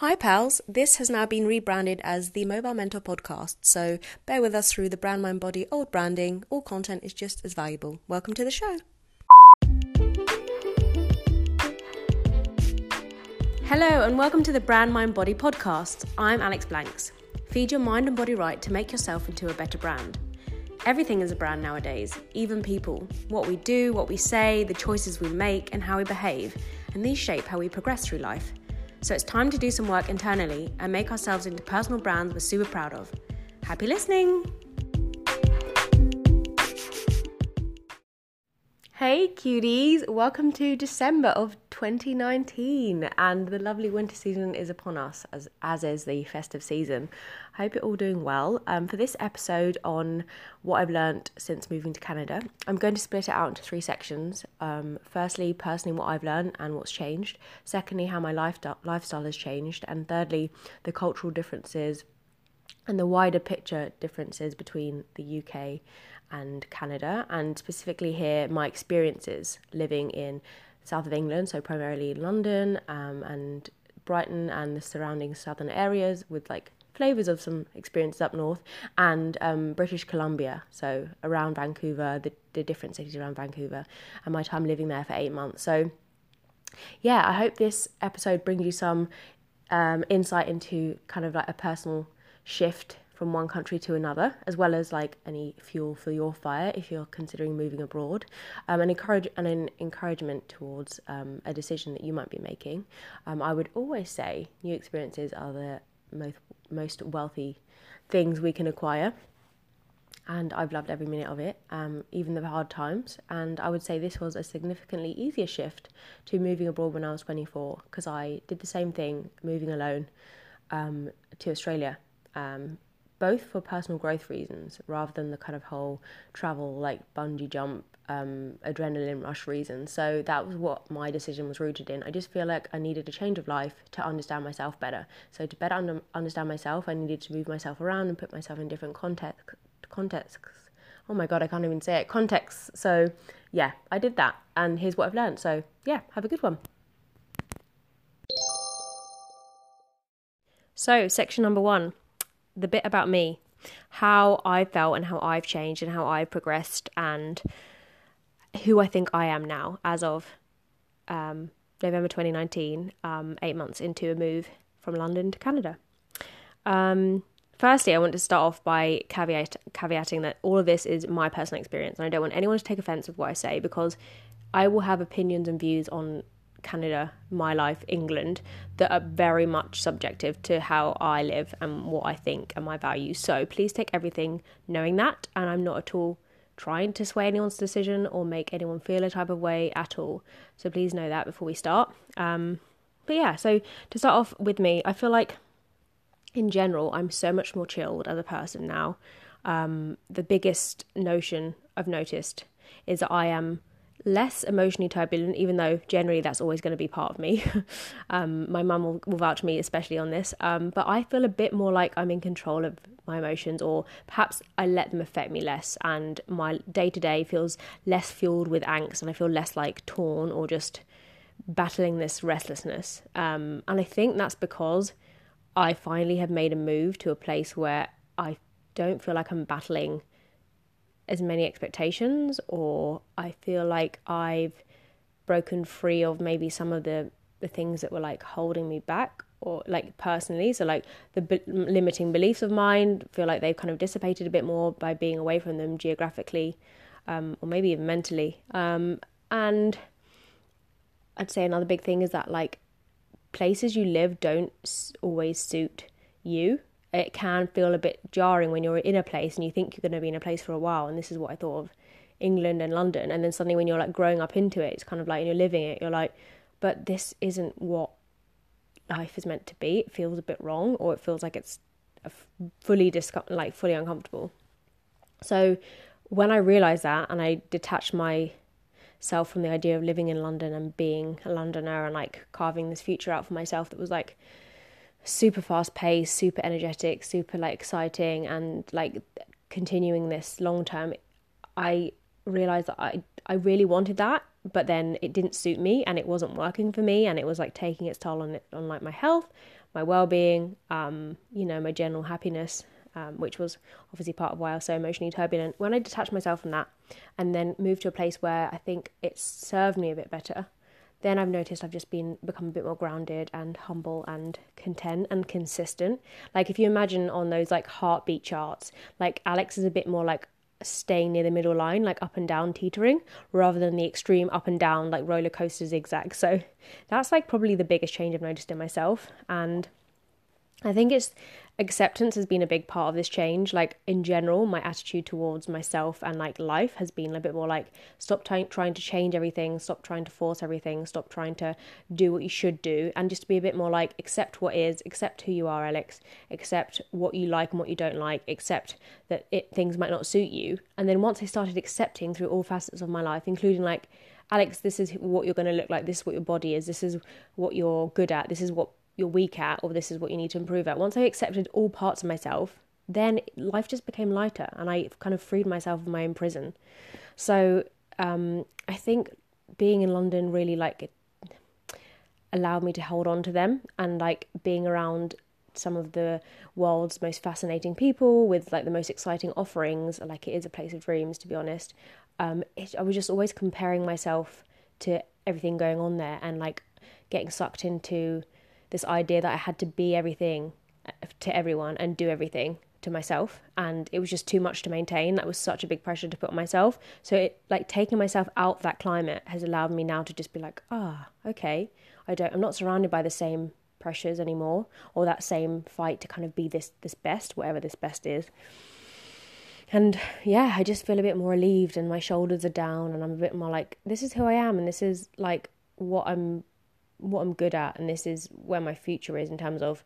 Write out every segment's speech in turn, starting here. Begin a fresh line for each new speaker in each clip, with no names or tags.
Hi, pals. This has now been rebranded as the Mobile Mentor Podcast, so bear with us through the brand mind body old branding. All content is just as valuable. Welcome to the show. Hello, and welcome to the Brand Mind Body Podcast. I'm Alex Blanks. Feed your mind and body right to make yourself into a better brand. Everything is a brand nowadays, even people. What we do, what we say, the choices we make, and how we behave, and these shape how we progress through life. So it's time to do some work internally and make ourselves into personal brands we're super proud of. Happy listening! Hey cuties, welcome to December of 2019 and the lovely winter season is upon us as as is the festive season. I hope you're all doing well. Um, for this episode on what I've learned since moving to Canada, I'm going to split it out into three sections. Um, firstly, personally what I've learned and what's changed. Secondly, how my life lifestyle has changed, and thirdly, the cultural differences and the wider picture differences between the UK and Canada, and specifically here, my experiences living in south of England, so primarily London um, and Brighton and the surrounding southern areas, with like flavors of some experiences up north, and um, British Columbia, so around Vancouver, the, the different cities around Vancouver, and my time living there for eight months. So, yeah, I hope this episode brings you some um, insight into kind of like a personal shift from one country to another, as well as like any fuel for your fire if you're considering moving abroad, um, and encourage and an encouragement towards um, a decision that you might be making. Um, I would always say new experiences are the most most wealthy things we can acquire. And I've loved every minute of it, um, even the hard times. And I would say this was a significantly easier shift to moving abroad when I was 24, because I did the same thing moving alone um, to Australia um, both for personal growth reasons rather than the kind of whole travel like bungee jump um, adrenaline rush reasons so that was what my decision was rooted in. I just feel like i needed a change of life to understand myself better. So to better under- understand myself i needed to move myself around and put myself in different context contexts. Oh my god i can't even say it. Contexts. So yeah i did that and here's what i've learned. So yeah have a good one. So section number one the bit about me, how I felt and how I've changed and how I've progressed and who I think I am now as of um, November 2019, um, eight months into a move from London to Canada. Um, firstly, I want to start off by caveat, caveating that all of this is my personal experience, and I don't want anyone to take offense with what I say because I will have opinions and views on Canada, my life, England, that are very much subjective to how I live and what I think and my values. So please take everything knowing that, and I'm not at all trying to sway anyone's decision or make anyone feel a type of way at all. So please know that before we start. Um, but yeah, so to start off with me, I feel like in general, I'm so much more chilled as a person now. Um, the biggest notion I've noticed is that I am less emotionally turbulent, even though generally that's always going to be part of me. um, my mum will, will vouch me, especially on this. Um, but I feel a bit more like I'm in control of my emotions, or perhaps I let them affect me less, and my day to day feels less fueled with angst, and I feel less like torn or just battling this restlessness. Um, and I think that's because I finally have made a move to a place where I don't feel like I'm battling as many expectations or I feel like I've broken free of maybe some of the the things that were like holding me back or like personally. So like the b- limiting beliefs of mine feel like they've kind of dissipated a bit more by being away from them geographically um, or maybe even mentally. Um, and i'd say another big thing is that like places you live don't always suit you it can feel a bit jarring when you're in a place and you think you're going to be in a place for a while. And this is what I thought of England and London. And then suddenly, when you're like growing up into it, it's kind of like, you're living it, you're like, but this isn't what life is meant to be. It feels a bit wrong, or it feels like it's fully dis- like fully uncomfortable. So when I realized that and I detached myself from the idea of living in London and being a Londoner and like carving this future out for myself that was like super fast paced, super energetic, super like exciting, and like continuing this long term, I realized that I I really wanted that, but then it didn't suit me and it wasn't working for me, and it was like taking its toll on it on like my health, my well-being, um, you know, my general happiness, um, which was obviously part of why I was so emotionally turbulent. When I detached myself from that and then moved to a place where I think it served me a bit better, then I've noticed I've just been become a bit more grounded and humble and content and consistent. Like if you imagine on those like heartbeat charts, like Alex is a bit more like staying near the middle line, like up and down teetering, rather than the extreme up and down like roller coaster zigzag. So that's like probably the biggest change I've noticed in myself. And I think it's acceptance has been a big part of this change. Like in general, my attitude towards myself and like life has been a bit more like stop t- trying to change everything, stop trying to force everything, stop trying to do what you should do, and just be a bit more like accept what is, accept who you are, Alex, accept what you like and what you don't like, accept that it things might not suit you. And then once I started accepting through all facets of my life, including like Alex, this is what you're going to look like. This is what your body is. This is what you're good at. This is what you're weak at or this is what you need to improve at. Once I accepted all parts of myself, then life just became lighter and I kind of freed myself of my own prison. So um, I think being in London really like allowed me to hold on to them and like being around some of the world's most fascinating people with like the most exciting offerings like it is a place of dreams to be honest um it, i was just always comparing myself to everything going on there and like getting sucked into this idea that I had to be everything uh, to everyone and do everything to myself. And it was just too much to maintain. That was such a big pressure to put on myself. So it like taking myself out of that climate has allowed me now to just be like ah okay. I don't i'm not surrounded by the same pressures anymore or that same fight to kind of be this this best whatever this best is. And yeah i just feel a bit more relieved and my shoulders are down and i'm a bit more like this is who i am and this is like what i'm what I'm good at and this is where my future is in terms of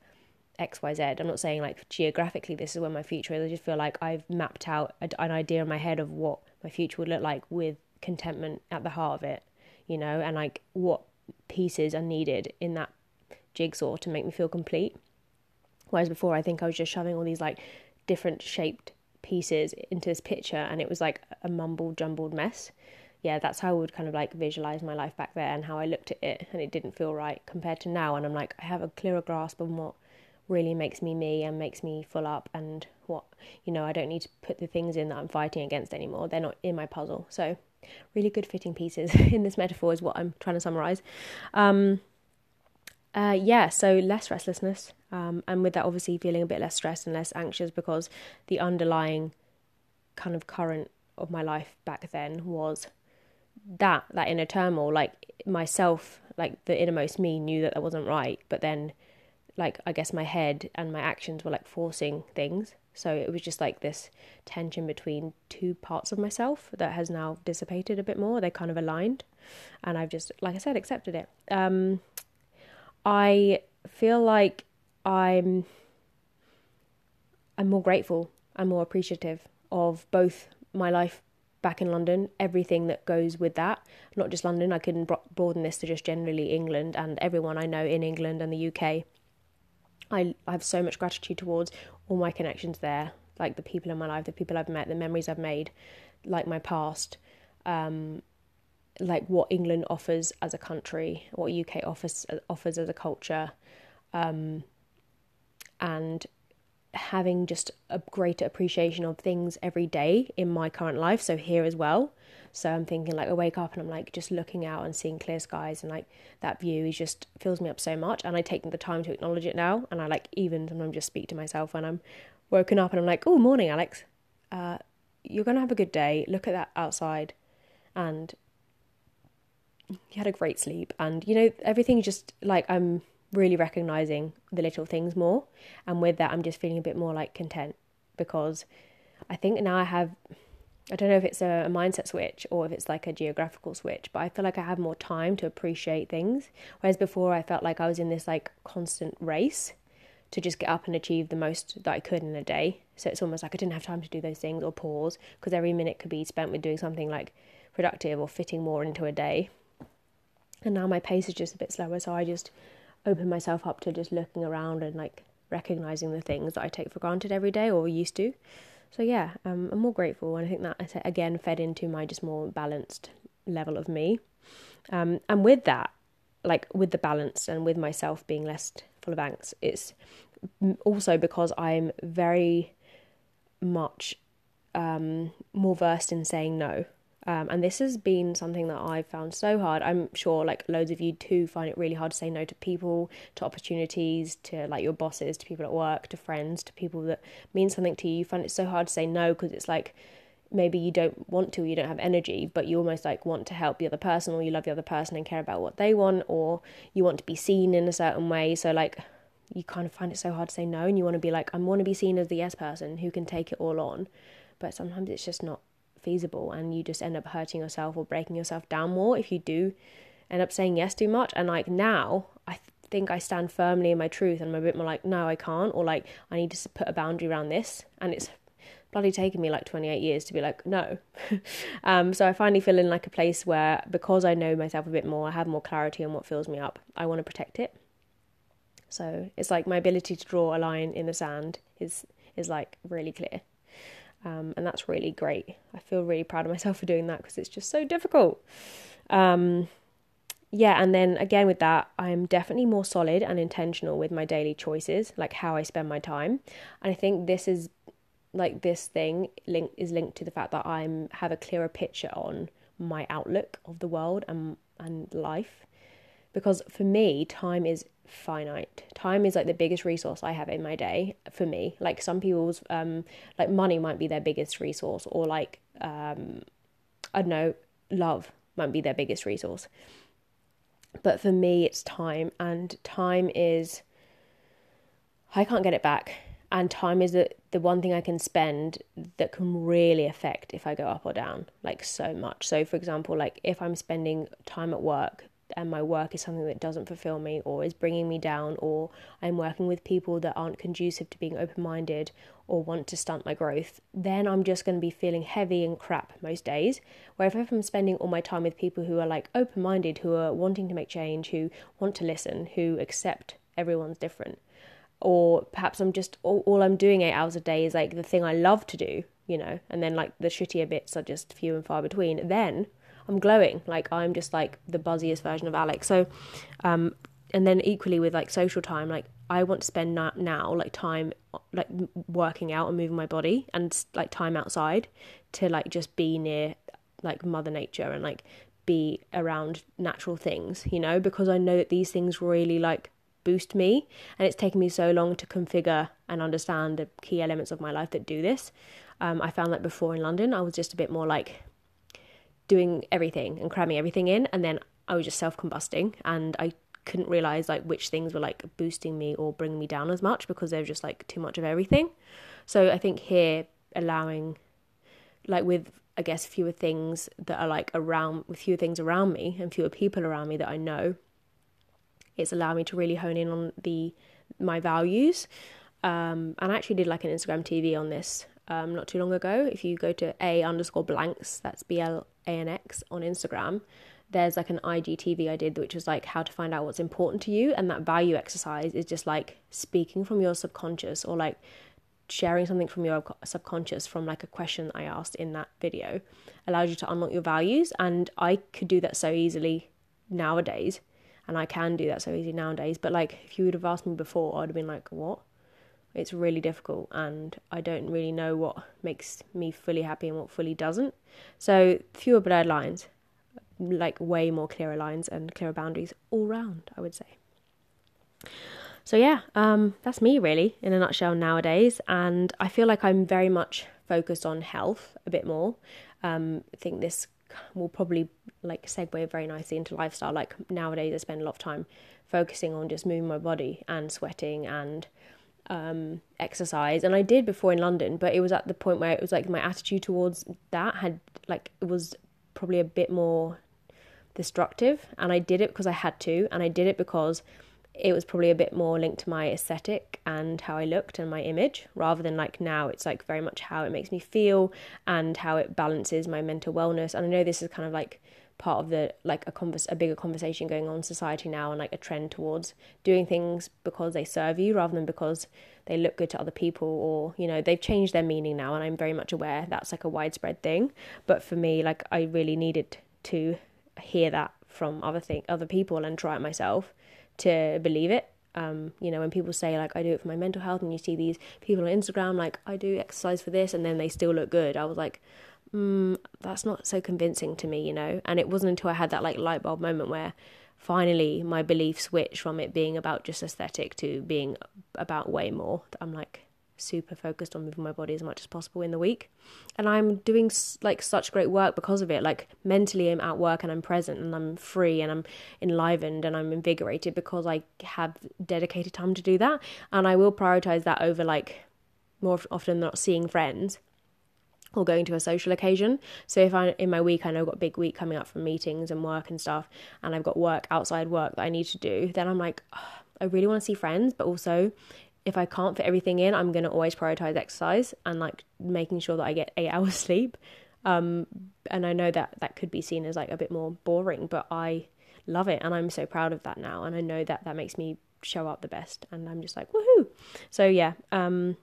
XYZ. I'm not saying like geographically this is where my future is. I just feel like I've mapped out a, an idea in my head of what my future would look like with contentment at the heart of it, you know, and like what pieces are needed in that jigsaw to make me feel complete. Whereas before, I think I was just shoving all these like different shaped pieces into this picture and it was like a mumbled, jumbled mess yeah, that's how I would kind of like visualize my life back there and how I looked at it, and it didn't feel right compared to now. And I'm like, I have a clearer grasp on what really makes me me and makes me full up, and what you know, I don't need to put the things in that I'm fighting against anymore. They're not in my puzzle. So, really good fitting pieces in this metaphor is what I'm trying to summarize. Um, uh, yeah, so less restlessness, um, and with that, obviously feeling a bit less stressed and less anxious because the underlying kind of current of my life back then was that that inner turmoil like myself like the innermost me knew that that wasn't right but then like i guess my head and my actions were like forcing things. So it was just like this tension between two parts of myself that has now dissipated a bit more. They kind of aligned and i've just like i said accepted it. Um i feel like i'm i'm more grateful i'm more appreciative of both my life back in London, everything that goes with that. Not just London, I can broaden this to just generally England and everyone I know in England and the UK. I, I have so much gratitude towards all my connections there, like the people in my life, the people I've met, the memories I've made, like my past, um, like what England offers as a country, what UK offers offers as a culture, um, and having just a greater appreciation of things every day in my current life. So here as well. So I'm thinking like I wake up and I'm like just looking out and seeing clear skies and like that view is just fills me up so much and I take the time to acknowledge it now and I like even sometimes just speak to myself when I'm woken up and I'm like, oh morning Alex. Uh, you're gonna have a good day. Look at that outside and you had a great sleep and you know everything just like I'm really recognizing the little things more. And with that, I'm just feeling a bit more like content because I think now I have, I don't know if it's a, a, mindset switch or if it's like a geographical switch, but I feel like I have more time to appreciate things. Whereas before, I felt like I was in this like constant race to just get up and achieve the most that I could in a day. So it's almost like I didn't have time to do those things or pause because every minute could be spent with doing something like productive or fitting more into a day. And now my pace is just a bit slower, so I just open myself up to just looking around and like recognizing the things that I take for granted every day or used to. So yeah, um, I'm more grateful, and I think that again fed into my just more balanced level of me. Um, and with that, like with the balance and with myself being less full of angst. It's also because I'm very much um, more versed in saying no. Um, and this has been something that I've found so hard. I'm sure like loads of you too find it really hard to say no to people, to opportunities, to like your bosses, to people at work, to friends, to people that mean something to you. You find it so hard to say no because it's like maybe you don't want to, you don't have energy, but you almost like want to help the other person or you love the other person and care about what they want or you want to be seen in a certain way. So like you kind of find it so hard to say no and you want to be like, I want to be seen as the yes person who can take it all on. But sometimes it's just not feasible and you just end up hurting yourself or breaking yourself down more if you do end up saying yes too much. And like now, I think I stand firmly in my truth and I'm a bit more like, no, I can't, or like, I need to put a boundary around this. And it's bloody taken me like 28 years to be like, no. um, so I finally feel in like a place where, because I know myself a bit more, I have more clarity on what fills me up, I want to protect it. So it's like my ability to draw a line in the sand is is like really clear. Um, and that's really great. I feel really proud of myself for doing that because it's just so difficult. Um, yeah, and then again with that, I'm definitely more solid and intentional with my daily choices, like how I spend my time. And I think this is like this thing link is linked to the fact that I'm have a clearer picture on my outlook of the world and and life because for me time is finite. Time is like the biggest resource i have in my day for me. Like some people's um like money might be their biggest resource or like um i don't know love might be their biggest resource. But for me it's time and time is i can't get it back. And time is the, the one thing I can spend that can really affect if I go up or down, like so much. So, for example, like if I'm spending time at work and my work is something that doesn't fulfill me or is bringing me down, or I'm working with people that aren't conducive to being open minded or want to stunt my growth, then I'm just going to be feeling heavy and crap most days. Where if I'm spending all my time with people who are like open minded, who are wanting to make change, who want to listen, who accept everyone's different, or perhaps I'm just all, all, I'm doing eight hours a day is like the thing I love to do, you know, and then like the shittier bits are just few and far between. Then I'm glowing, like I'm just like the buzziest version of Alex. So, um, and then equally with like social time, like I want to spend now, now like time like working out and moving my body and like time outside to like just be near like Mother Nature and like be around natural things, you know, because I know that these things really like boost me. And it's taken me so long to configure and understand the key elements of my life that do this. Um, I found that before in London, I was just a bit more like doing everything and cramming everything in, and then I was just self combusting, and I couldn't realize like which things were like boosting me or bringing me down as much because they were just like too much of everything. So I think here allowing, like with I guess fewer things that are like around with fewer things around me and fewer people around me that I know it's allowed me to really hone in on the my values. Um, and I actually did like an Instagram TV on this um, not too long ago. If you go to a underscore blanx, that's B L A N X on Instagram, there's like an IGTV I did, which was like how to find out what's important to you. And that value exercise is just like speaking from your subconscious or like sharing something from your subconscious from like a question I asked in that video allows you to unlock your values. And I could do that so easily nowadays and I can do that so easy nowadays. But like, if you would have asked me before, I'd have been like, what? It's really difficult, and I don't really know what makes me fully happy and what fully doesn't. So, fewer blurred lines, like way more clearer lines and clearer boundaries all round, I would say. So, yeah, um, that's me really in a nutshell nowadays. And I feel like I'm very much focused on health a bit more. Um, I think this will probably like segue very nicely into lifestyle. Like nowadays, I spend a lot of time focusing on just moving my body and sweating and um, exercise. And I did before in London, but it was at the point where it was like my attitude towards that had like it was probably a bit more destructive. And I did it because I had to, and I did it because it was probably a bit more linked to my aesthetic and how I looked and my image rather than like now it's like very much how it makes me feel and how it balances my mental wellness and I know this is kind of like part of the like a converse a bigger conversation going on in society now and like a trend towards doing things because they serve you rather than because they look good to other people or you know they've changed their meaning now and I'm very much aware that's like a widespread thing but for me like I really needed to hear that from other thing other people and try it myself to believe it Um, you know, when people say like I do it for my mental health, and you see these people on Instagram like I do exercise for this, and then they still look good. I was like, mm, that's not so convincing to me, you know. And it wasn't until I had that like light bulb moment where finally my belief switched from it being about just aesthetic to being about way more. I'm like super focused on moving my body as much as possible in the week and i'm doing like such great work because of it like mentally i'm at work and i'm present and i'm free and i'm enlivened and i'm invigorated because i have dedicated time to do that and i will prioritize that over like more often than not seeing friends or going to a social occasion. So if I in my week I know I've got a big week coming up from meetings and work and stuff, and I've got work outside work that I need to do, then I'm like, oh, I really want to see friends, but also if I can't fit everything in, I'm gonna always prioritize exercise and like making sure that I get eight hours sleep. Um, and I know that that could be seen as like a bit more boring, but I love it and I'm so proud of that now, and I know that that makes me show up the best, and I'm just like woohoo. So yeah, um,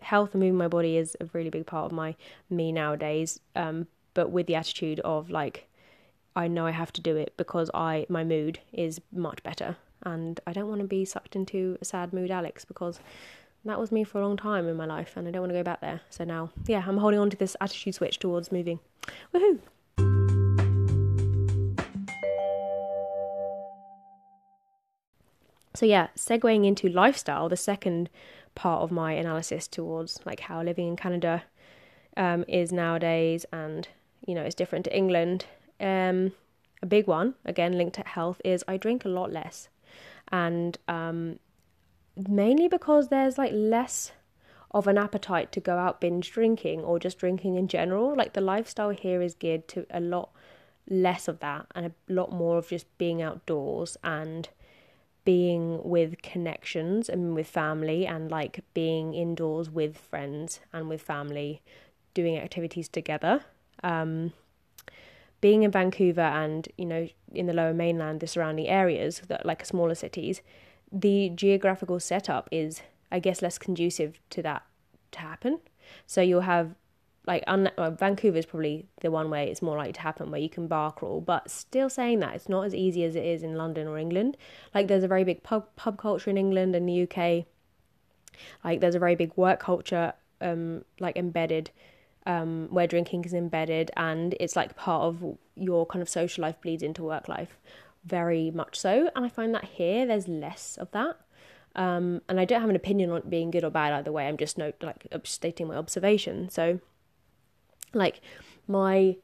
health and moving my body is a really big part of my me nowadays. Um, but with the attitude of like, I know I have to do it because I my mood is much better, and I don't want to be sucked into a sad mood, Alex, because that was me for a long time in my life, and I don't want to go back there. So now, yeah, I'm holding on to this attitude switch towards moving. Woohoo! So yeah, segueing into lifestyle, the second part of my analysis towards like how living in Canada um, is nowadays, and you know it's different to England. Um, a big one, again linked to health, is I drink a lot less, and um, mainly because there's like less of an appetite to go out binge drinking or just drinking in general. Like the lifestyle here is geared to a lot less of that and a lot more of just being outdoors and being with connections and with family and like being indoors with friends and with family doing activities together. Um, being in vancouver and you know in the lower mainland the surrounding areas that like smaller cities the geographical setup is i guess less conducive to that to happen. So you'll have like un- Vancouver is probably the one way it's more likely to happen where you can bar crawl, but still saying that it's not as easy as it is in London or England. Like there's a very big pub pub culture in England and the UK. Like there's a very big work culture um like embedded um where drinking is embedded and it's like part of your kind of social life bleeds into work life very much so and I find that here there's less of that. Um, and I don't have an opinion on being good or bad either way. I'm just note like stating my observation. So like my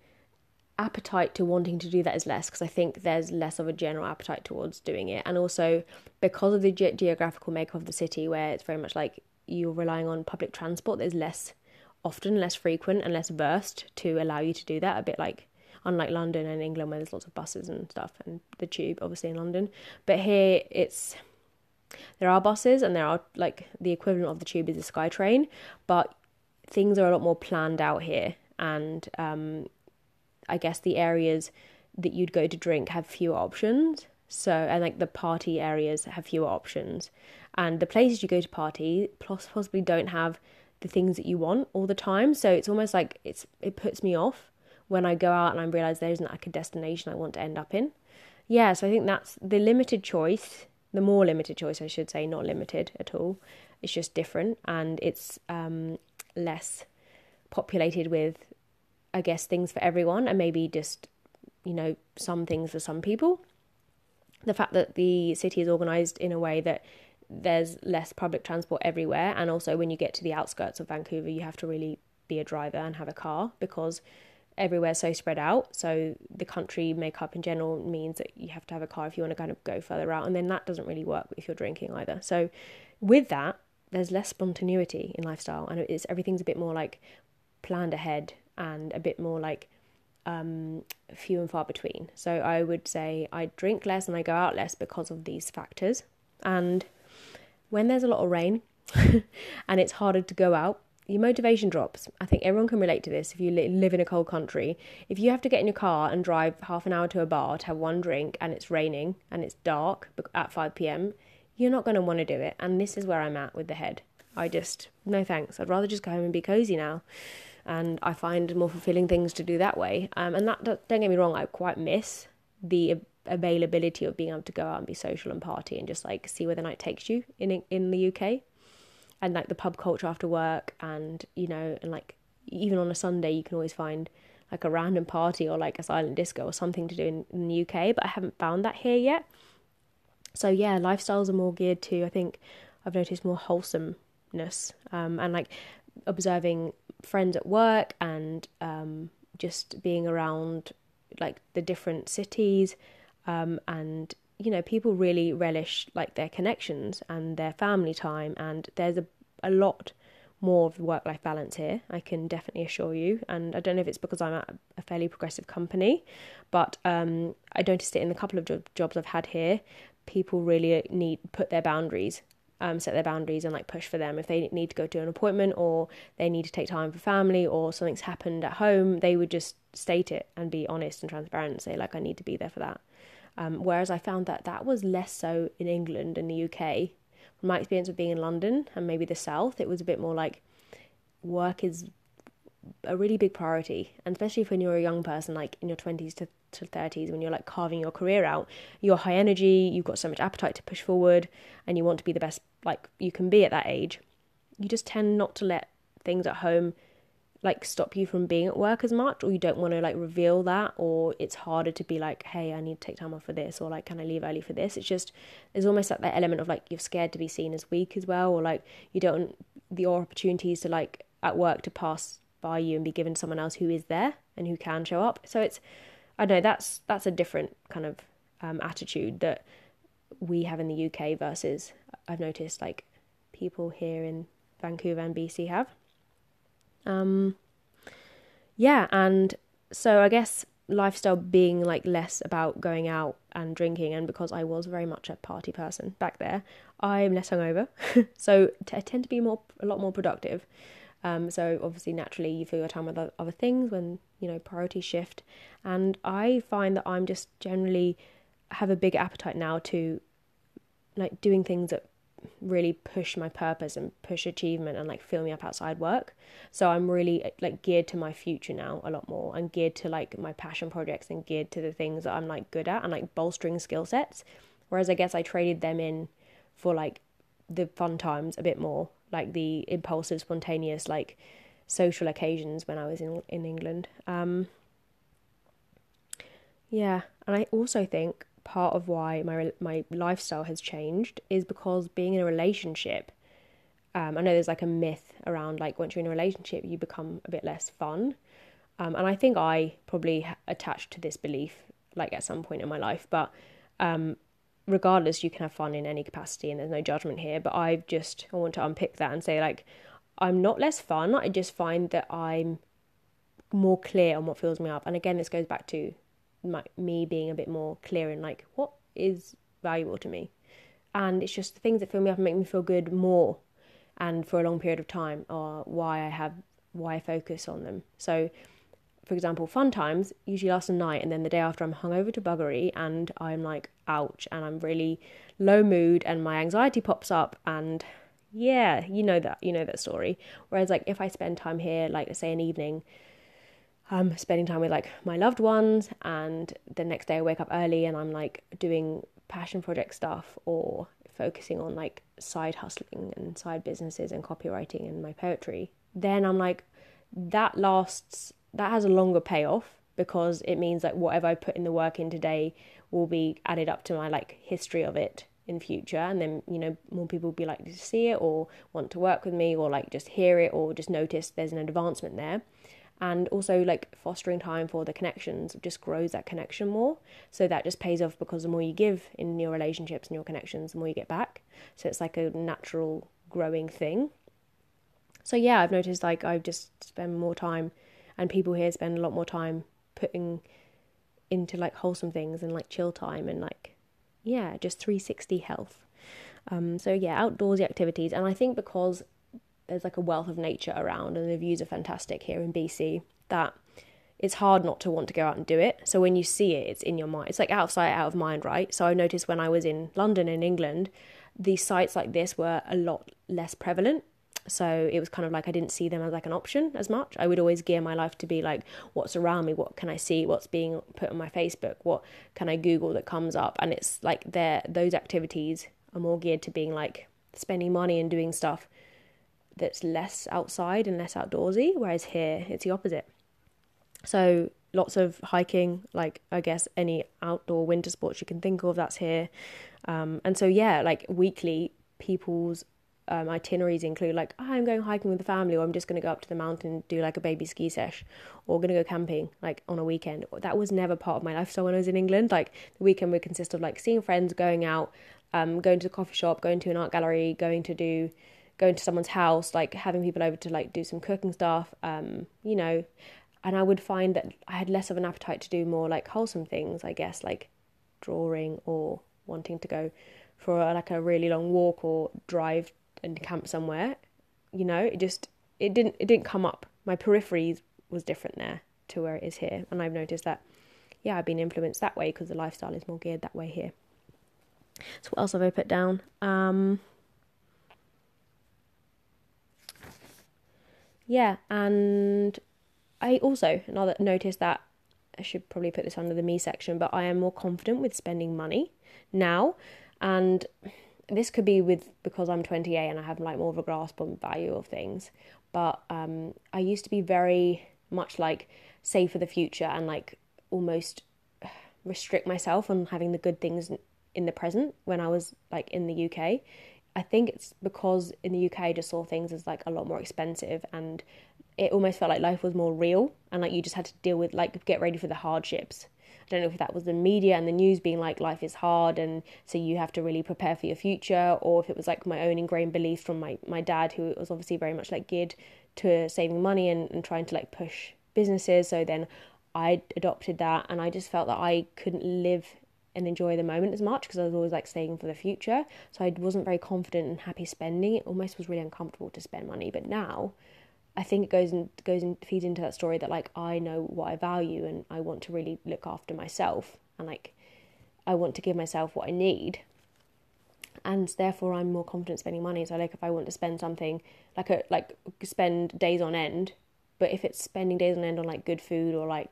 appetite to wanting to do that is less because I think there's less of a general appetite towards doing it, and also because of the ge- geographical makeup of the city, where it's very much like you're relying on public transport. There's less often, less frequent, and less versed to allow you to do that. A bit like unlike London and England, where there's lots of buses and stuff, and the tube, obviously in London, but here it's there are buses and there are like the equivalent of the tube is the SkyTrain, but things are a lot more planned out here and um, I guess the areas that you'd go to drink have fewer options. So, and like the party areas have fewer options, and the places you go to party plus possibly don't have the things that you want all the time. So it's almost like it's it puts me off when I go out and I realize there isn't like a destination I want to end up in. Yeah, so I think that's the limited choice, the more limited choice, I should say, not limited at all. It's just different and it's um, less populated with, I guess, things for everyone and maybe just, you know, some things for some people. The fact that the city is organised in a way that there's less public transport everywhere, and also when you get to the outskirts of Vancouver, you have to really be a driver and have a car because everywhere's so spread out. So the country makeup in general means that you have to have a car if you want to kind of go further out, and then that doesn't really work if you're drinking either. So with that, there's less spontaneity in lifestyle, and it's everything's a bit more like planned ahead and a bit more like um, few and far between. So I would say I drink less and I go out less because of these factors. And when there's a lot of rain and it's harder to go out, your motivation drops. I think everyone can relate to this if you live in a cold country. If you have to get in your car and drive half an hour to a bar to have one drink and it's raining and it's dark at 5 pm, you're not going to want to do it. And this is where I'm at with the head. I just, no thanks. I'd rather just go home and be cozy now and I find more fulfilling things to do that way. Um, and that don't get me wrong, I quite miss the availability of being able to go out and be social and party and just like see where the night takes you in in the UK and like the pub culture after work and you know and like even on a Sunday you can always find like a random party or like a silent disco or something to do in, in the UK but I haven't found that here yet. So yeah lifestyles are more geared to I think I've noticed more wholesomeness. Um, and like observing friends at work and um, just being around like the different cities um, and you know people really relish like their connections and their family time and there's a, a lot more of the work life balance here i can definitely assure you and i don't know if it's because i'm at a fairly progressive company but um, i noticed it in the couple of job- jobs i've had here people really need put their boundaries um, set their boundaries and like push for them. If they need to go to an appointment or they need to take time for family or something's happened at home, they would just state it and be honest and transparent and say like I need to be there for that. Um, whereas I found that that was less so in England and the UK. From my experience of being in London and maybe the South, it was a bit more like work is a really big priority, and especially when you're a young person, like in your twenties to to thirties, when you're like carving your career out, you're high energy, you've got so much appetite to push forward, and you want to be the best like you can be at that age. You just tend not to let things at home like stop you from being at work as much or you don't want to like reveal that or it's harder to be like hey i need to take time off for this or like can i leave early for this it's just there's almost like that element of like you're scared to be seen as weak as well or like you don't the opportunities to like at work to pass by you and be given someone else who is there and who can show up. So it's I know that's that's a different kind of um, attitude that we have in the UK versus I've noticed like people here in Vancouver and BC have. Um, yeah, and so I guess lifestyle being like less about going out and drinking, and because I was very much a party person back there, I'm less hungover, so I tend to be more a lot more productive. Um, so obviously, naturally, you fill your time with other things when you know priorities shift. And I find that I'm just generally have a big appetite now to like doing things that really push my purpose and push achievement and like fill me up outside work. So I'm really like geared to my future now a lot more. I'm geared to like my passion projects and geared to the things that I'm like good at and like bolstering skill sets. Whereas I guess I traded them in for like the fun times a bit more like the impulsive, spontaneous, like social occasions when I was in in England. Um, yeah, and I also think part of why my my lifestyle has changed is because being in a relationship. Um, I know there's like a myth around like once you're in a relationship you become a bit less fun, um, and I think I probably attached to this belief like at some point in my life, but um, regardless, you can have fun in any capacity and there's no judgment here. But I've just, I want to unpick that and say, like, I'm not less fun. I just find that I'm more clear on what fills me up. And again, this goes back to my, me being a bit more clear in like, what is valuable to me? And it's just the things that fill me up and make me feel good more and for a long period of time are why I have, why I focus on them. So, for example, fun times usually last a night, and then the day after I'm hungover to buggery, and I'm like, ouch, and I'm really low mood, and my anxiety pops up, and yeah, you know that, you know that story. Whereas, like, if I spend time here, like, say an evening, I'm spending time with like my loved ones, and the next day I wake up early and I'm like doing passion project stuff or focusing on like side hustling and side businesses and copywriting and my poetry, then I'm like, that lasts that has a longer payoff because it means that whatever I put in the work in today will be added up to my like history of it in future. And then you know more people will be likely to see it or want to work with me or like just hear it or just notice there's an advancement there. And also like fostering time for the connections just grows that connection more. So that just pays off because the more you give in your relationships and your connections the more you get back. So it's like a natural growing thing. So yeah i've noticed like i've just spent more time and people here spend a lot more time putting into like wholesome things and like chill time and like yeah just 360 health. Um so yeah outdoorsy activities. And i think because there's like a wealth of nature around and the views are fantastic here in bc that it's hard not to want to go out and do it. So when you see it it's in your mind. It's like out of sight out of mind right? So i noticed when i was in london in england the sites like this were a lot less prevalent so it was kind of like I didn't see them as like an option as much. I would always gear my life to be like, what's around me? What can I see? What's being put on my Facebook? What can I Google that comes up? And it's like there, those activities are more geared to being like spending money and doing stuff that's less outside and less outdoorsy. Whereas here, it's the opposite. So lots of hiking, like I guess any outdoor winter sports you can think of, that's here. Um, and so yeah, like weekly, people's um, itineraries include like oh, I'm going hiking with the family, or I'm just going to go up to the mountain and do like a baby ski sesh, or going to go camping like on a weekend. That was never part of my lifestyle when I was in England. Like the weekend would consist of like seeing friends, going out, um, going to the coffee shop, going to an art gallery, going to do going to someone's house, like having people over to like do some cooking stuff, um, you know. And I would find that I had less of an appetite to do more like wholesome things, I guess, like drawing or wanting to go for like a really long walk or drive and camp somewhere. You know, it just it didn't it didn't come up. My peripheries was different there to where it is here, and I've noticed that. Yeah, I've been influenced that way because the lifestyle is more geared that way here. So what else have I put down? Um, yeah, and I also another noticed that I should probably put this under the me section, but I am more confident with spending money now, and this could be with because I'm 28 and I have like more of a grasp on value of things. But um, I used to be very much like save for the future and like almost restrict myself on having the good things in the present when I was like in the UK. I think it's because in the UK I just saw things as like a lot more expensive and it almost felt like life was more real and like you just had to deal with like get ready for the hardships don't know if that was the media and the news being like life is hard and so you have to really prepare for your future or if it was like my own ingrained beliefs from my, my dad who was obviously very much like geared to saving money and, and trying to like push businesses so then I adopted that and I just felt that I couldn't live and enjoy the moment as much because I was always like saving for the future. So I wasn't very confident and happy spending. It almost was really uncomfortable to spend money. But now I think it goes and goes and feeds into that story that like I know what I value and I want to really look after myself and like I want to give myself what I need. And therefore I'm more confident spending money. So like if I want to spend something like a like spend days on end, but if it's spending days on end on like good food or like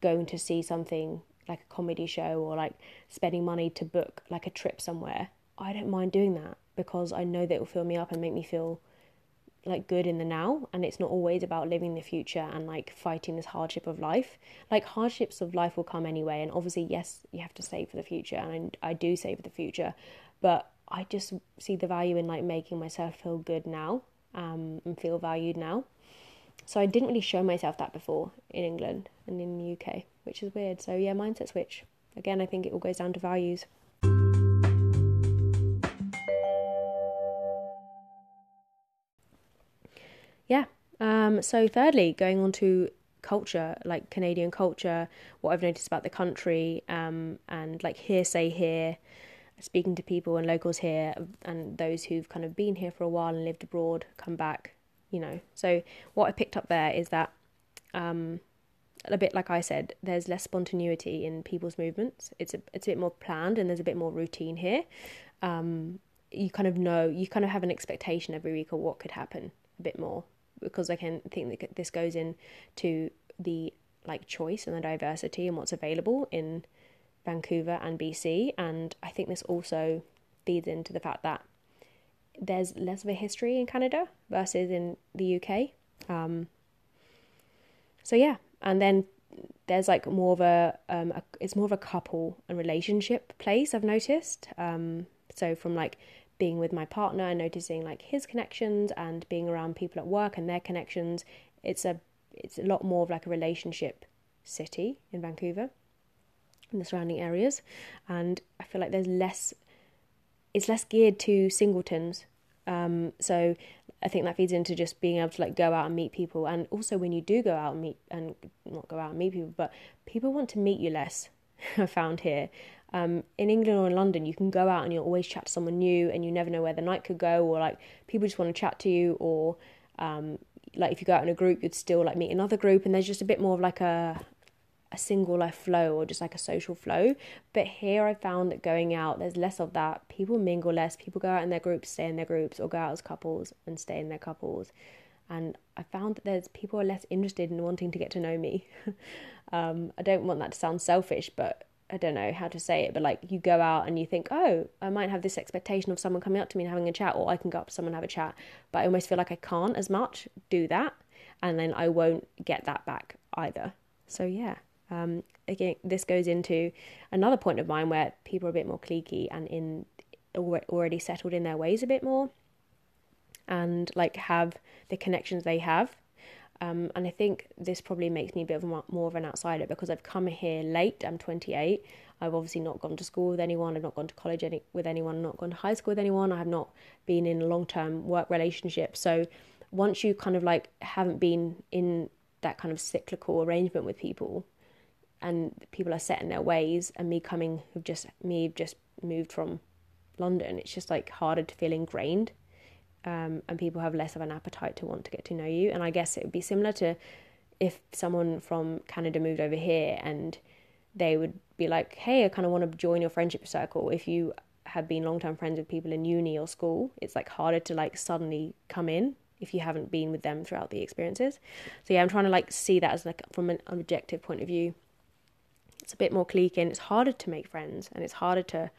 going to see something like a comedy show or like spending money to book like a trip somewhere, I don't mind doing that because I know that it will fill me up and make me feel like good in the now and it's not always about living the future and like fighting this hardship of life. Like hardships of life will come anyway and obviously yes you have to save for the future and I, do save for the future but I just see the value in like making myself feel good now um, and feel valued now. So I didn't really show myself that before in England and in the UK which is weird. So yeah mindset switch. Again I think it all goes down to values yeah. Um, so, thirdly, going on to culture, like Canadian culture, what I've noticed about the country, um, and like hearsay here, speaking to people and locals here, and those who've kind of been here for a while and lived abroad, come back, you know. So, what I picked up there is that. Um, a bit like I said, there's less spontaneity in people's movements. It's a it's a bit more planned and there's a bit more routine here. Um, you kind of know, you kind of have an expectation every week of what could happen a bit more because I can think that this goes into the like choice and the diversity and what's available in Vancouver and BC. And I think this also feeds into the fact that there's less of a history in Canada versus in the UK. Um, so yeah, and then there's like more of a, um, a, it's more of a couple and relationship place I've noticed. Um, so from like being with my partner and noticing like his connections and being around people at work and their connections it's a it's a lot more of like a relationship city in Vancouver and the surrounding areas. And I feel like there's less it's less geared to singletons. Um, so I think that feeds into just being able to like go out and meet people. And also when you do go out and meet and not go out and meet people but people want to meet you less I found here um, in England or in London, you can go out and you'll always chat to someone new, and you never know where the night could go, or like people just want to chat to you, or um, like if you go out in a group, you'd still like meet another group, and there's just a bit more of like a a single life flow or just like a social flow. But here I found that going out, there's less of that. People mingle less. People go out in their groups, stay in their groups, or go out as couples and stay in their couples. And I found that there's people are less interested in wanting to get to know me. um, I don't want that to sound selfish, but I don't know how to say it, but like you go out and you think, oh, I might have this expectation of someone coming up to me and having a chat, or I can go up to someone and have a chat, but I almost feel like I can't as much do that, and then I won't get that back either. So yeah, um, again, this goes into another point of mine where people are a bit more cliquey and in already settled in their ways a bit more, and like have the connections they have um, and I think this probably makes me a bit of a, more of an outsider because I've come here late. I'm 28. I've obviously not gone to school with anyone. I've not gone to college any, with anyone. Not gone to high school with anyone. I have not been in a long-term work relationship. So once you kind of like haven't been in that kind of cyclical arrangement with people, and people are set in their ways, and me coming, just me just moved from London, it's just like harder to feel ingrained um, and people have less of an appetite to want to get to know you. And I guess it would be similar to if someone from Canada moved over here and they would be like, hey, I kind of want to join your friendship circle. If you have been long term friends with people in uni or school, it's like harder to like suddenly come in if you haven't been with them throughout the experiences. So yeah, I'm trying to like see that as like from an objective point of view. It's a bit more clique and it's harder to make friends and it's harder to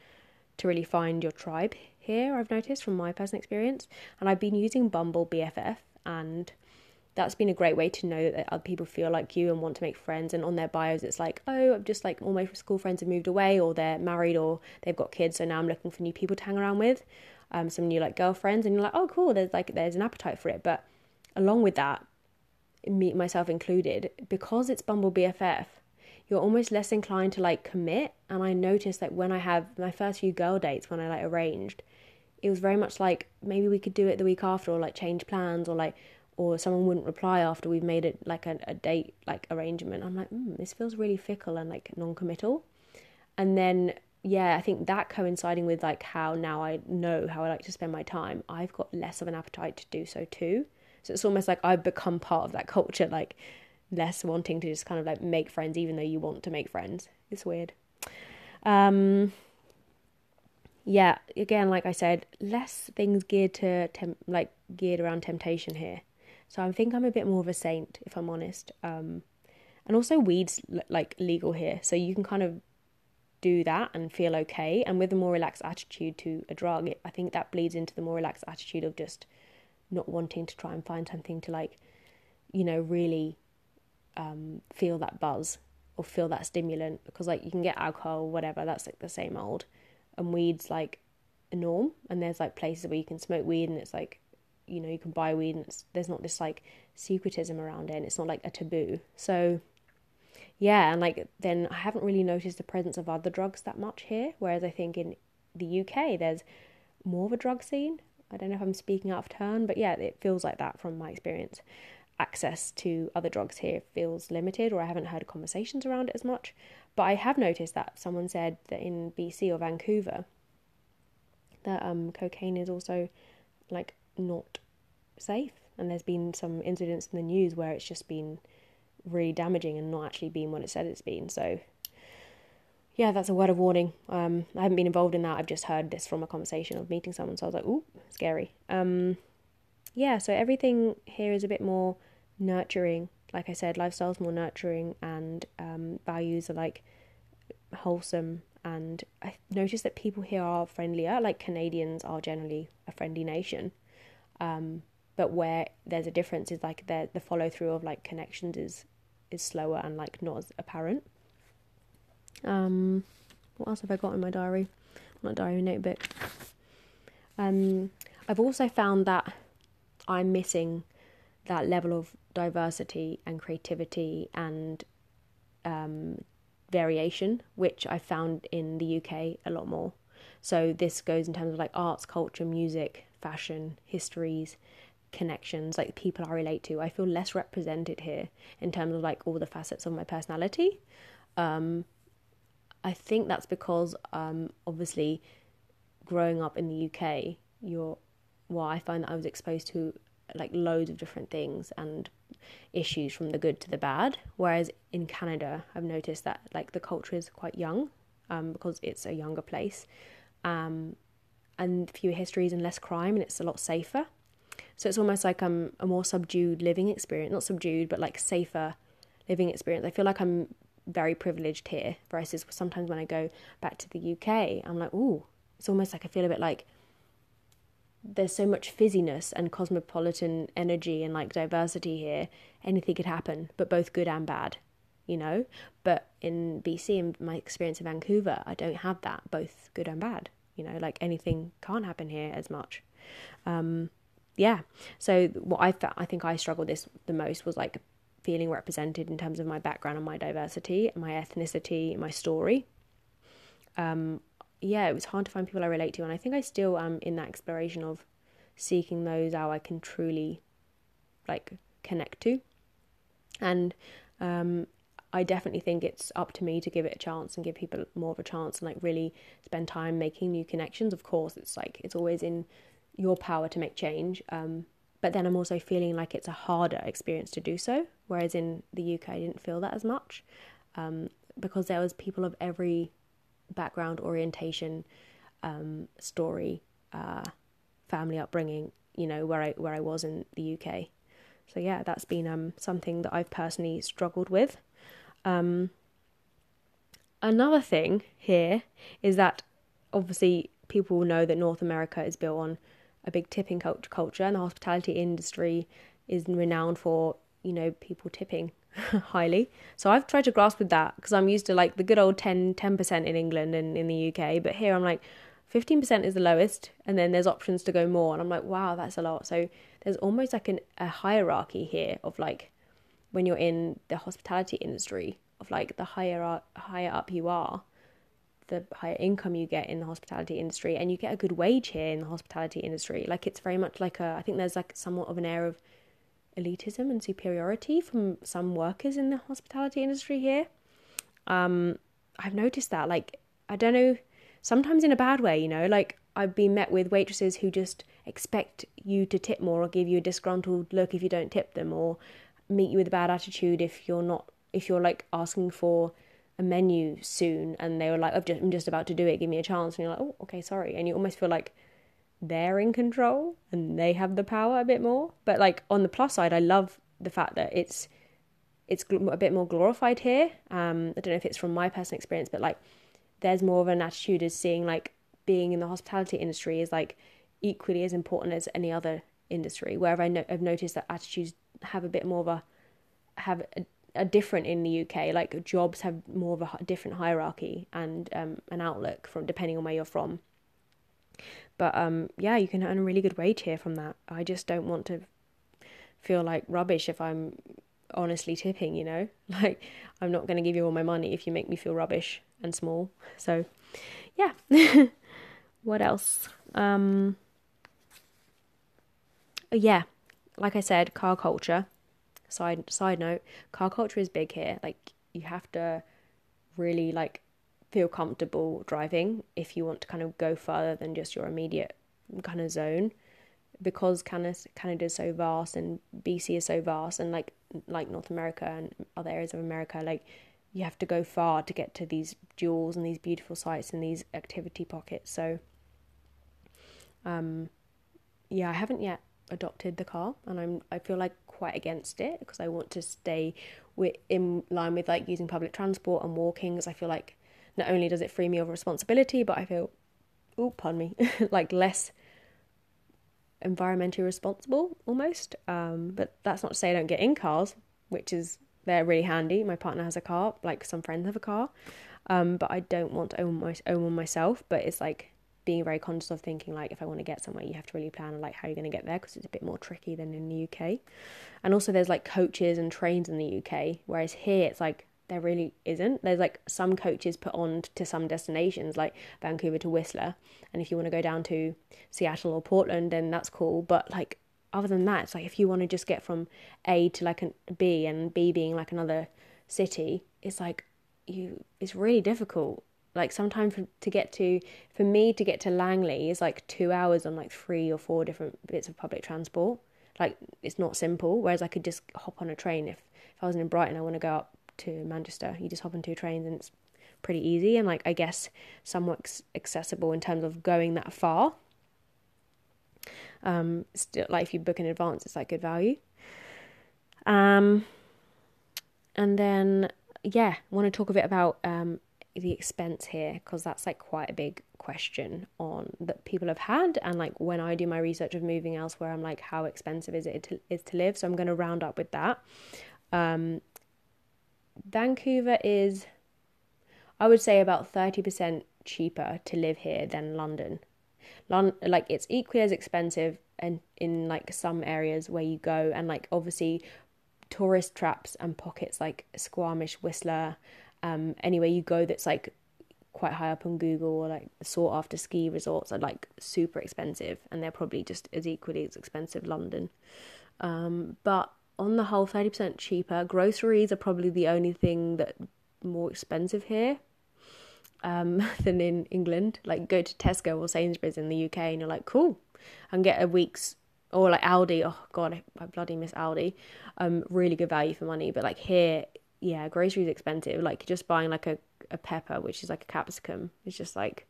to really find your tribe here, I've noticed from my personal experience. And I've been using Bumble BFF, and that's been a great way to know that other people feel like you and want to make friends. And on their bios, it's like, oh, I'm just like all my school friends have moved away, or they're married, or they've got kids, so now I'm looking for new people to hang around with, um, some new like girlfriends. And you're like, oh, cool, there's like there's an appetite for it. But along with that, me myself included, because it's Bumble BFF, you're almost less inclined to like commit. And I noticed that when I have my first few girl dates, when I like arranged, it was very much like maybe we could do it the week after or like change plans or like or someone wouldn't reply after we've made it like a, a date like arrangement. I'm like mm, this feels really fickle and like non-committal. And then yeah i think that coinciding with like how now i know how i like to spend my time i've got less of an appetite to do so too. So it's almost like i've become part of that culture like less wanting to just kind of like make friends even though you want to make friends it's weird um yeah, again, like I said, less things geared to temp- like geared around temptation here. So I think I'm a bit more of a saint, if I'm honest. Um, and also weeds like legal here, so you can kind of do that and feel okay. And with a more relaxed attitude to a drug, it, I think that bleeds into the more relaxed attitude of just not wanting to try and find something to like, you know, really um, feel that buzz or feel that stimulant because like you can get alcohol, whatever. That's like the same old. And weed's like a norm and there's like places where you can smoke weed and it's like you know you can buy weed and there's not this like secretism around it and it's not like a taboo. So yeah and like then i haven't really noticed the presence of other drugs that much here whereas i think in the uk there's more of a drug scene. I don't know if i'm speaking out of turn but yeah it feels like that from my experience access to other drugs here feels limited or i haven't heard conversations around it as much but I have noticed that someone said that in BC or Vancouver, that um, cocaine is also like not safe, and there's been some incidents in the news where it's just been really damaging and not actually being what it said it's been. So, yeah, that's a word of warning. Um, I haven't been involved in that. I've just heard this from a conversation of meeting someone, so I was like, "Ooh, scary." Um, yeah, so everything here is a bit more nurturing like I said, lifestyle's more nurturing and um, values are like wholesome. And I noticed that people here are friendlier. Like Canadians are generally a friendly nation, um, but where there's a difference is like the the follow through of like connections is is slower and like not as apparent. Um, what else have I got in my diary? Not diary notebook. Um, I've also found that I'm missing that level of diversity and creativity and um, variation, which I found in the UK a lot more. So this goes in terms of like arts, culture, music, fashion, histories, connections, like people I relate to. I feel less represented here in terms of like all the facets of my personality. Um, I think that's because um, obviously growing up in the UK, you're well, I find that I was exposed to like loads of different things and issues from the good to the bad. Whereas in Canada, I've noticed that like the culture is quite young um, because it's a younger place um, and fewer histories and less crime, and it's a lot safer. So it's almost like I'm a more subdued living experience, not subdued, but like safer living experience. I feel like I'm very privileged here versus sometimes when I go back to the UK, I'm like, ooh, it's almost like I feel a bit like there's so much fizziness and cosmopolitan energy and like diversity here. Anything could happen, but both good and bad, you know. But in BC, in my experience in Vancouver, I don't have that, both good and bad. You know, like anything can't happen here as much. Um, yeah. So what I felt, I think I struggled this the most was like feeling represented in terms of my background and my diversity, my ethnicity, my story. Um, yeah, it was hard to find people I relate to, and I think I still am in that exploration of seeking those how I can truly like connect to. And um, I definitely think it's up to me to give it a chance and give people more of a chance and like really spend time making new connections. Of course, it's like it's always in your power to make change. Um, but then I'm also feeling like it's a harder experience to do so. Whereas in the UK, I didn't feel that as much um, because there was people of every background, orientation, um, story, uh, family upbringing. You know where I where I was in the UK. So yeah, that's been um, something that I've personally struggled with. Um, another thing here is that obviously people know that North America is built on a big tipping culture, and the hospitality industry is renowned for you know people tipping highly. So I've tried to grasp with that because I'm used to like the good old 10 10% in England and in the UK, but here I'm like 15% is the lowest, and then there's options to go more, and I'm like, wow, that's a lot. So there's almost like an, a hierarchy here of like when you're in the hospitality industry of like the higher higher up you are, the higher income you get in the hospitality industry, and you get a good wage here in the hospitality industry. Like it's very much like a I think there's like somewhat of an air of elitism and superiority from some workers in the hospitality industry here. Um, I've noticed that. Like, I don't know, sometimes in a bad way, you know, like I've been met with waitresses who just expect you to tip more or give you a disgruntled look if you don't tip them or meet you with a bad attitude if you're not, if you're like asking for a menu soon and they were like, I'm just about to do it, give me a chance. And you're like, oh, okay, sorry. And you almost feel like, they're in control and they have the power a bit more. But like on the plus side, I love the fact that it's it's a bit more glorified here. Um, I don't know if it's from my personal experience, but like there's more of an attitude as seeing like being in the hospitality industry is like equally as important as any other industry. Where I know, I've noticed that attitudes have a bit more of a have a, a different in the UK. Like jobs have more of a different hierarchy and um, an outlook from depending on where you're from. But um, yeah, you can earn a really good wage here from that. I just don't want to feel like rubbish if I'm honestly tipping, you know? Like, I'm not going to give you all my money if you make me feel rubbish and small. So, yeah. what else? Um, yeah, like I said, car culture. Side side note, car culture is big here. Like, you have to really like feel comfortable driving if you want to kind of go further than just your immediate kind of zone because Canada is so vast and BC is so vast and like like North America and other areas of America like you have to go far to get to these jewels and these beautiful sites and these activity pockets. So um yeah I haven't yet adopted the car and I'm I feel like quite against it because I want to stay in line with like using public transport and walking because I feel like not only does it free me of responsibility, but I feel, oh, pardon me, like less environmentally responsible almost. Um, but that's not to say I don't get in cars, which is they're really handy. My partner has a car, like some friends have a car, um, but I don't want to own, my, own one myself. But it's like being very conscious of thinking like if I want to get somewhere, you have to really plan like how you're going to get there because it's a bit more tricky than in the UK. And also, there's like coaches and trains in the UK, whereas here it's like there really isn't. There's like some coaches put on to some destinations, like Vancouver to Whistler, and if you want to go down to Seattle or Portland, then that's cool. But like other than that, it's like if you want to just get from A to like a B, and B being like another city, it's like you. It's really difficult. Like sometimes to get to, for me to get to Langley is like two hours on like three or four different bits of public transport. like it's not simple. Whereas I could just hop on a train if if I wasn't in Brighton, I want to go up to Manchester. You just hop on two trains and it's pretty easy and like I guess somewhat accessible in terms of going that far. Um, still like if you book in advance, it's like good value. Um, and then yeah, I want to talk a bit about um the expense here because that's like quite a big question on that people have had and like when I do my research of moving elsewhere I'm like how expensive is it to, is to live so I'm going to round up with that um, Vancouver is I would say about 30% cheaper to live here than London Lon- like it's equally as expensive and in like some areas where you go and like obviously tourist traps and pockets like Squamish Whistler um, anywhere you go that's like quite high up on Google or like sought after ski resorts are like super expensive and they're probably just as equally as expensive London. Um, but on the whole, 30% cheaper. Groceries are probably the only thing that more expensive here um, than in England. Like go to Tesco or Sainsbury's in the UK and you're like, cool, and get a week's or like Aldi. Oh god, I, bloody miss Aldi. Um, really good value for money. But like here, yeah, groceries expensive. Like just buying like a, a pepper, which is like a capsicum, is just like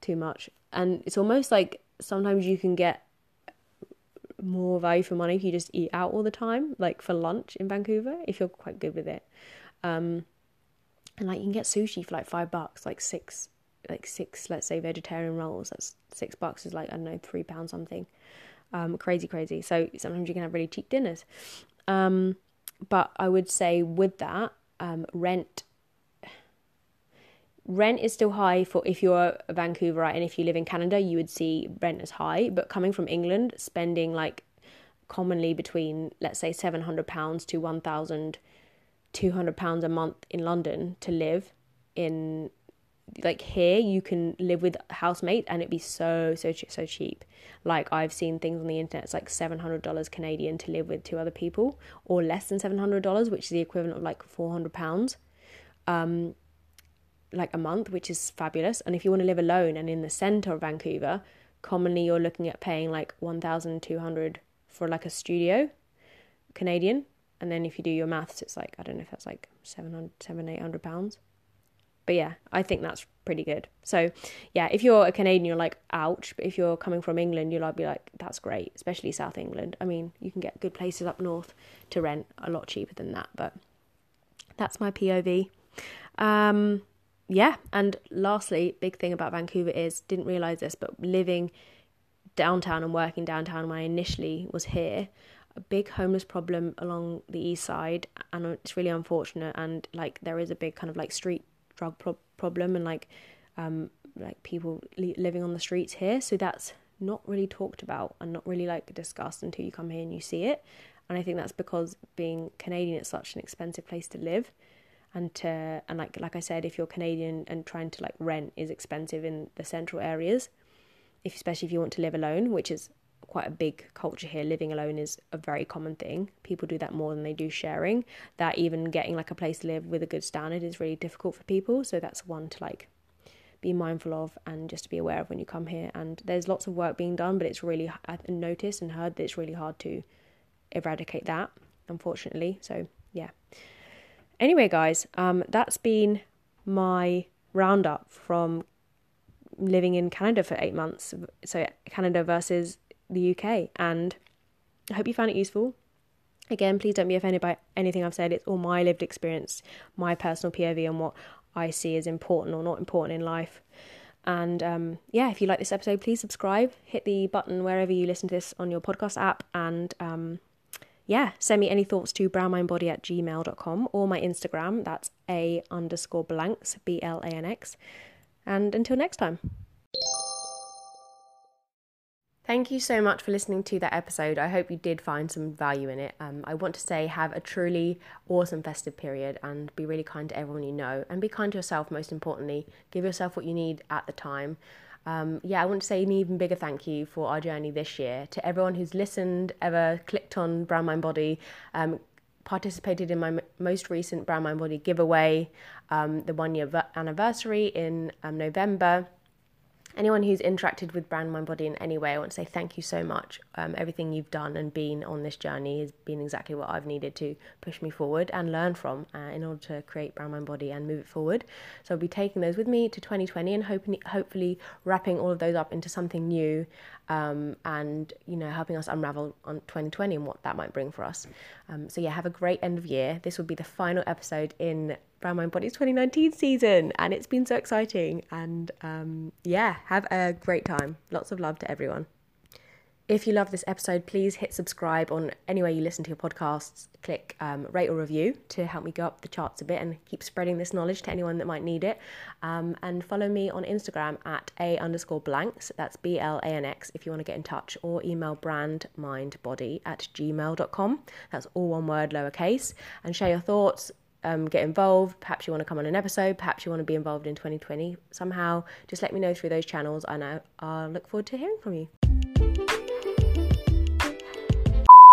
too much. And it's almost like sometimes you can get more value for money if you just eat out all the time, like for lunch in Vancouver, if you're quite good with it. Um, and like you can get sushi for like five bucks, like six, like six, let's say vegetarian rolls. That's six bucks is like I don't know three pounds something. Um, crazy, crazy. So sometimes you can have really cheap dinners. Um, but I would say with that, um, rent rent is still high for if you're a Vancouverite and if you live in Canada, you would see rent as high. But coming from England, spending like commonly between let's say seven hundred pounds to one thousand two hundred pounds a month in London to live in like here you can live with a housemate and it'd be so so so cheap like i've seen things on the internet it's like $700 canadian to live with two other people or less than $700 which is the equivalent of like 400 pounds um like a month which is fabulous and if you want to live alone and in the center of vancouver commonly you're looking at paying like 1200 for like a studio canadian and then if you do your maths it's like i don't know if that's like 700 7 800 pounds but yeah, I think that's pretty good. So yeah, if you're a Canadian, you're like, ouch. But if you're coming from England, you'll be like, that's great, especially South England. I mean, you can get good places up north to rent a lot cheaper than that. But that's my POV. Um, yeah, and lastly, big thing about Vancouver is didn't realize this, but living downtown and working downtown when I initially was here, a big homeless problem along the east side, and it's really unfortunate. And like there is a big kind of like street drug pro- problem and like um, like people li- living on the streets here. So that's not really talked about and not really like discussed until you come here and you see it. And I think that's because being Canadian, it's such an expensive place to live, and to and like like I said, if you're Canadian and trying to like rent is expensive in the central areas, if especially if you want to live alone, which is quite a big culture here. Living alone is a very common thing. People do that more than they do sharing. That even getting like a place to live with a good standard is really difficult for people. So that's one to like be mindful of and just to be aware of when you come here. And there's lots of work being done, but it's really I noticed and heard that it's really hard to eradicate that, unfortunately. So. Anyway, guys, um, that's been my roundup from living in Canada for eight months. So Canada versus the UK. And I hope you found it useful. Again, please don't be offended by anything I've said. It's all my lived experience, my personal POV, and what I see as important or not important in life. And um, yeah, if you like this episode, please subscribe, hit the button wherever you listen to this on your podcast app, and um, yeah, send me any thoughts to brandmindbody at gmail.com or my Instagram. That's a underscore blanx, B L A N X. And until next time. Thank you so much for listening to that episode. I hope you did find some value in it. Um, I want to say have a truly awesome festive period and be really kind to everyone you know and be kind to yourself, most importantly. Give yourself what you need at the time. Um, yeah, I want to say an even bigger thank you for our journey this year to everyone who's listened, ever clicked on Brand Mind Body, um, participated in my m- most recent Brand Mind Body giveaway, um, the one year v- anniversary in um, November anyone who's interacted with Brand Mind Body in any way, I want to say thank you so much. Um, everything you've done and been on this journey has been exactly what I've needed to push me forward and learn from uh, in order to create Brand Mind Body and move it forward. So I'll be taking those with me to 2020 and hoping, hopefully wrapping all of those up into something new um, and you know helping us unravel on 2020 and what that might bring for us. Um, so yeah, have a great end of year. This will be the final episode in Brand Mind Body's 2019 season, and it's been so exciting. And um, yeah, have a great time. Lots of love to everyone. If you love this episode, please hit subscribe on anywhere you listen to your podcasts. Click um, rate or review to help me go up the charts a bit and keep spreading this knowledge to anyone that might need it. Um, and follow me on Instagram at a underscore blanx. That's B L A N X if you want to get in touch, or email brandmindbody at gmail.com. That's all one word, lowercase. And share your thoughts, um, get involved. Perhaps you want to come on an episode. Perhaps you want to be involved in 2020 somehow. Just let me know through those channels, and I, I'll look forward to hearing from you.